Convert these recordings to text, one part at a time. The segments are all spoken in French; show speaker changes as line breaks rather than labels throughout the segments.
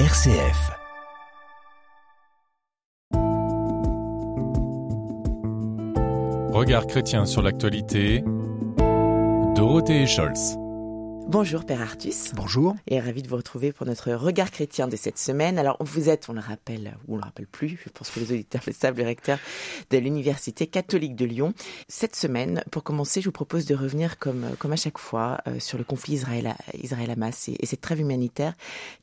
RCF.
Regard chrétien sur l'actualité. Dorothée Scholz.
Bonjour Père Artus.
Bonjour.
Et ravi de vous retrouver pour notre regard chrétien de cette semaine. Alors vous êtes, on le rappelle, ou on le rappelle plus, je pense que les auditeurs le savent, le recteur de l'Université catholique de Lyon. Cette semaine, pour commencer, je vous propose de revenir comme, comme à chaque fois euh, sur le conflit Israël-Hamas et, et, cette trêve humanitaire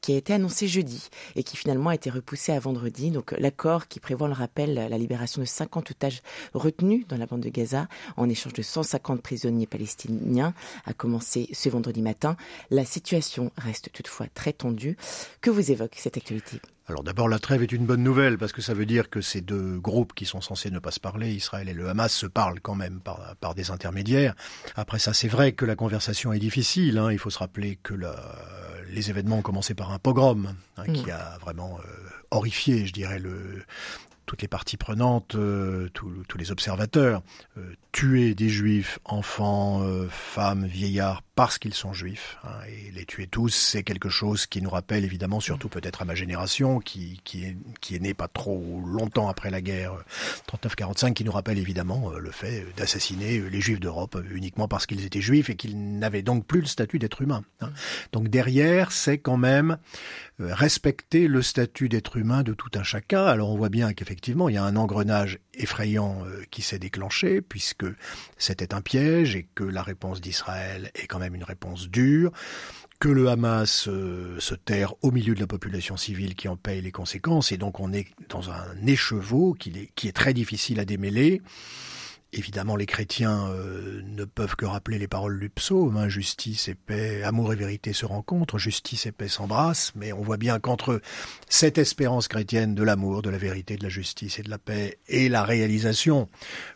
qui a été annoncée jeudi et qui finalement a été repoussée à vendredi. Donc l'accord qui prévoit, on le rappelle, la libération de 50 otages retenus dans la bande de Gaza en échange de 150 prisonniers palestiniens a commencé ce vendredi matin la situation reste toutefois très tendue. Que vous évoque cette actualité?
Alors d'abord, la trêve est une bonne nouvelle parce que ça veut dire que ces deux groupes qui sont censés ne pas se parler, Israël et le Hamas, se parlent quand même par, par des intermédiaires. Après ça, c'est vrai que la conversation est difficile. Hein. Il faut se rappeler que la, les événements ont commencé par un pogrom hein, qui mm. a vraiment euh, horrifié, je dirais, le, toutes les parties prenantes, euh, tous, tous les observateurs, euh, tuer des juifs, enfants, euh, femmes, vieillards, parce qu'ils sont juifs. Hein, et les tuer tous, c'est quelque chose qui nous rappelle évidemment, surtout peut-être à ma génération, qui, qui, est, qui est née pas trop longtemps après la guerre 39-45, qui nous rappelle évidemment le fait d'assassiner les juifs d'Europe uniquement parce qu'ils étaient juifs et qu'ils n'avaient donc plus le statut d'être humain. Hein. Donc derrière, c'est quand même respecter le statut d'être humain de tout un chacun. Alors on voit bien qu'effectivement, il y a un engrenage effrayant qui s'est déclenché, puisque c'était un piège et que la réponse d'Israël est quand même une réponse dure que le Hamas euh, se terre au milieu de la population civile qui en paye les conséquences, et donc on est dans un écheveau qui est très difficile à démêler. Évidemment, les chrétiens euh, ne peuvent que rappeler les paroles du psaume hein, justice et paix, amour et vérité se rencontrent, justice et paix s'embrassent, mais on voit bien qu'entre cette espérance chrétienne de l'amour, de la vérité, de la justice et de la paix, et la réalisation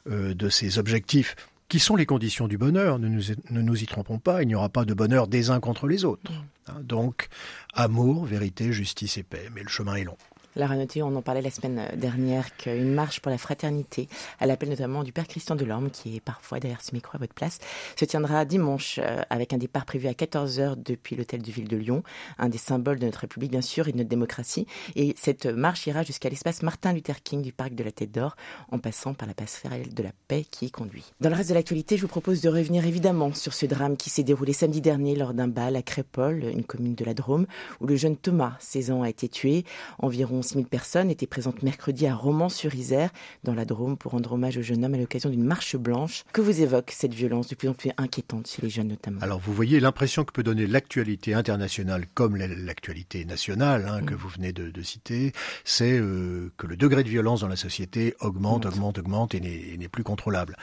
euh, de ces objectifs, qui sont les conditions du bonheur, ne nous, ne nous y trompons pas, il n'y aura pas de bonheur des uns contre les autres. Mm. Hein, donc, amour, vérité, justice et paix, mais le chemin est long.
La Renoté, on en parlait la semaine dernière, qu'une marche pour la fraternité, à l'appel notamment du Père Christian Delorme, qui est parfois derrière ce micro à votre place, se tiendra dimanche euh, avec un départ prévu à 14h depuis l'hôtel de ville de Lyon, un des symboles de notre République bien sûr et de notre démocratie. Et cette marche ira jusqu'à l'espace Martin Luther King du parc de la Tête d'Or, en passant par la passerelle de la paix qui y conduit. Dans le reste de l'actualité, je vous propose de revenir évidemment sur ce drame qui s'est déroulé samedi dernier lors d'un bal à Crépole, une commune de la Drôme, où le jeune Thomas, 16 ans, a été tué. Environ 6000 personnes étaient présentes mercredi à Romans-sur-Isère, dans la Drôme, pour rendre hommage au jeune homme à l'occasion d'une marche blanche. Que vous évoque cette violence de plus en plus inquiétante chez les jeunes notamment
Alors vous voyez l'impression que peut donner l'actualité internationale comme l'actualité nationale hein, que mm. vous venez de, de citer, c'est euh, que le degré de violence dans la société augmente, augmente, augmente et n'est plus contrôlable.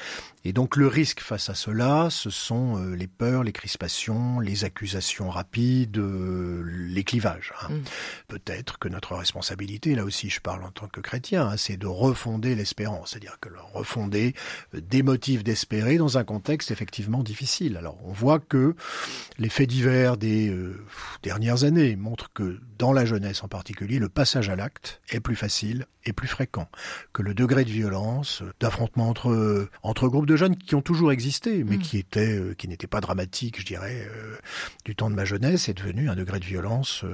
Et donc le risque face à cela, ce sont euh, les peurs, les crispations, les accusations rapides, euh, les clivages. Hein. Mm. Peut-être que notre responsabilité, là aussi, si je parle en tant que chrétien, hein, c'est de refonder l'espérance, c'est-à-dire que refonder euh, des motifs d'espérer dans un contexte effectivement difficile. Alors on voit que les faits divers des euh, dernières années montrent que dans la jeunesse en particulier, le passage à l'acte est plus facile et plus fréquent, que le degré de violence, euh, d'affrontement entre entre groupes de jeunes qui ont toujours existé, mais mm. qui étaient qui n'étaient pas dramatiques, je dirais, du temps de ma jeunesse, est devenu un degré de violence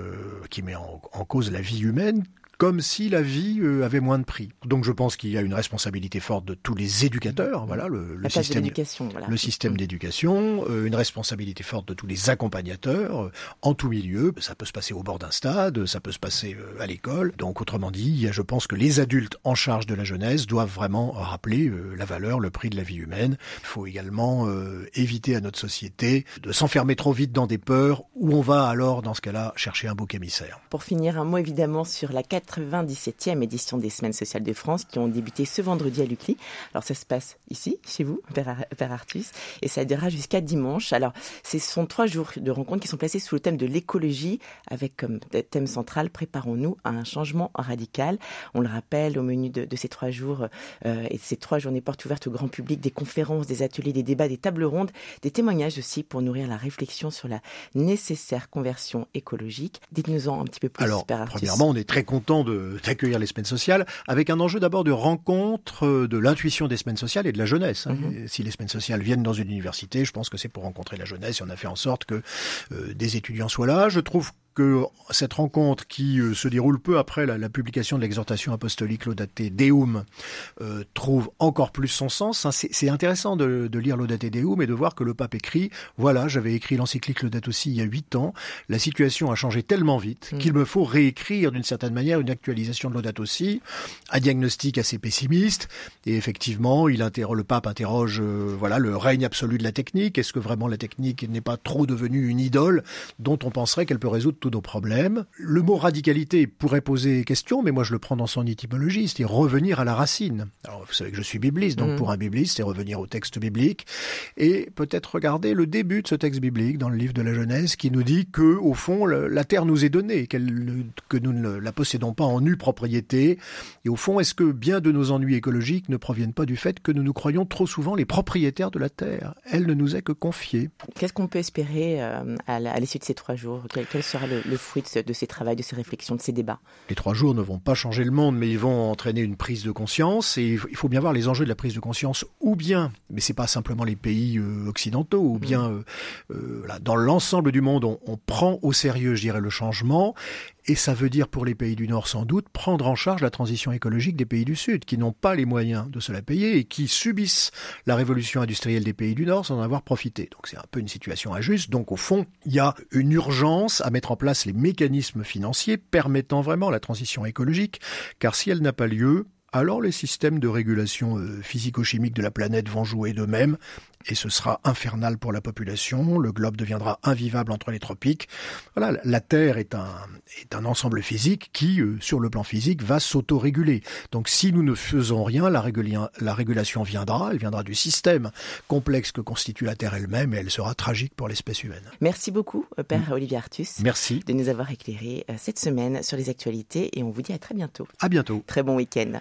qui met en, en cause la vie humaine comme si la vie euh, avait moins de prix. Donc je pense qu'il y a une responsabilité forte de tous les éducateurs, voilà le, le système, voilà. le système d'éducation, euh, une responsabilité forte de tous les accompagnateurs euh, en tout milieu. Ça peut se passer au bord d'un stade, ça peut se passer à l'école. Donc autrement dit, je pense que les adultes en charge de la jeunesse doivent vraiment rappeler la valeur, le prix de la vie humaine. Il faut également éviter à notre société de s'enfermer trop vite dans des peurs où on va alors dans ce cas-là chercher un bouc émissaire.
Pour finir, un mot évidemment sur la 97e édition des Semaines sociales de France qui ont débuté ce vendredi à Lucly. Alors ça se passe ici, chez vous, Père, Artus, et ça durera jusqu'à dimanche. Alors ce sont trois jours de rencontres qui sont placés sous le thème de l'écologie avec comme thème central Préparons-nous à un changement radical. On le rappelle au menu de, de ces trois jours euh, et ces trois journées portes ouvertes au grand public, des conférences, des ateliers, des débats, des tables rondes, des témoignages aussi pour nourrir la réflexion sur la nécessaire conversion écologique. Dites-nous-en un petit peu plus,
Alors,
Père Artus.
Premièrement, on est très content d'accueillir les semaines sociales avec un enjeu d'abord de rencontre euh, de l'intuition des semaines sociales et de la jeunesse. Hein. Mhm. Si les semaines sociales viennent dans une université, je pense que c'est pour rencontrer la jeunesse et on a fait en sorte que euh, des étudiants soient là. Je trouve que cette rencontre qui euh, se déroule peu après la, publication de l'exhortation apostolique Laudate Deum euh, trouve encore plus son sens. Hein. C'est intéressant de, de, lire Laudate Deum et de voir que le pape écrit, voilà, j'avais écrit l'encyclique Laudate aussi il y a huit ans, la situation a changé tellement vite mm. qu'il me faut réécrire d'une certaine manière une actualisation de Laudate aussi, un diagnostic assez pessimiste, et effectivement, il interroge, le pape interroge, euh, voilà, le règne absolu de la technique, est-ce que vraiment la technique n'est pas trop devenue une idole dont on penserait qu'elle peut résoudre tous nos problèmes. Le mot radicalité pourrait poser question, mais moi je le prends dans son étymologie, c'est revenir à la racine. Alors vous savez que je suis bibliste, donc mm. pour un bibliste, c'est revenir au texte biblique et peut-être regarder le début de ce texte biblique dans le livre de la Genèse qui nous dit que au fond la terre nous est donnée, que nous ne la possédons pas en nue propriété. Et au fond, est-ce que bien de nos ennuis écologiques ne proviennent pas du fait que nous nous croyons trop souvent les propriétaires de la terre? Elle ne nous est que confiée.
Qu'est-ce qu'on peut espérer euh, à l'issue de ces trois jours? Quel, sera le, fruit de, ces travaux, de ces réflexions, de ces débats
Les trois jours ne vont pas changer le monde, mais ils vont entraîner une prise de conscience. Et il faut bien voir les enjeux de la prise de conscience, ou bien, mais c'est pas simplement les pays euh, occidentaux, ou bien mm. euh, dans l'ensemble du monde, on, on prend au sérieux, je dirais, le changement. Et ça veut dire pour les pays du Nord sans doute prendre en charge la transition écologique des pays du Sud, qui n'ont pas les moyens de se la payer et qui subissent la révolution industrielle des pays du Nord sans en avoir profité. Donc c'est un peu une situation injuste. Donc au fond, il y a une urgence à mettre en place les mécanismes financiers permettant vraiment la transition écologique, car si elle n'a pas lieu, alors les systèmes de régulation euh, physico-chimique de la planète vont jouer d'eux-mêmes et ce sera infernal pour la population. Le globe deviendra invivable entre les tropiques. Voilà, la Terre est un, est un ensemble physique qui, euh, sur le plan physique, va s'auto-réguler. Donc si nous ne faisons rien, la, la régulation viendra, elle viendra du système complexe que constitue la Terre elle-même et elle sera tragique pour l'espèce humaine.
Merci beaucoup, euh, Père mm. Olivier Artus.
Merci.
De nous avoir éclairé cette semaine sur les actualités et on vous dit à très bientôt.
À bientôt.
Très bon week-end.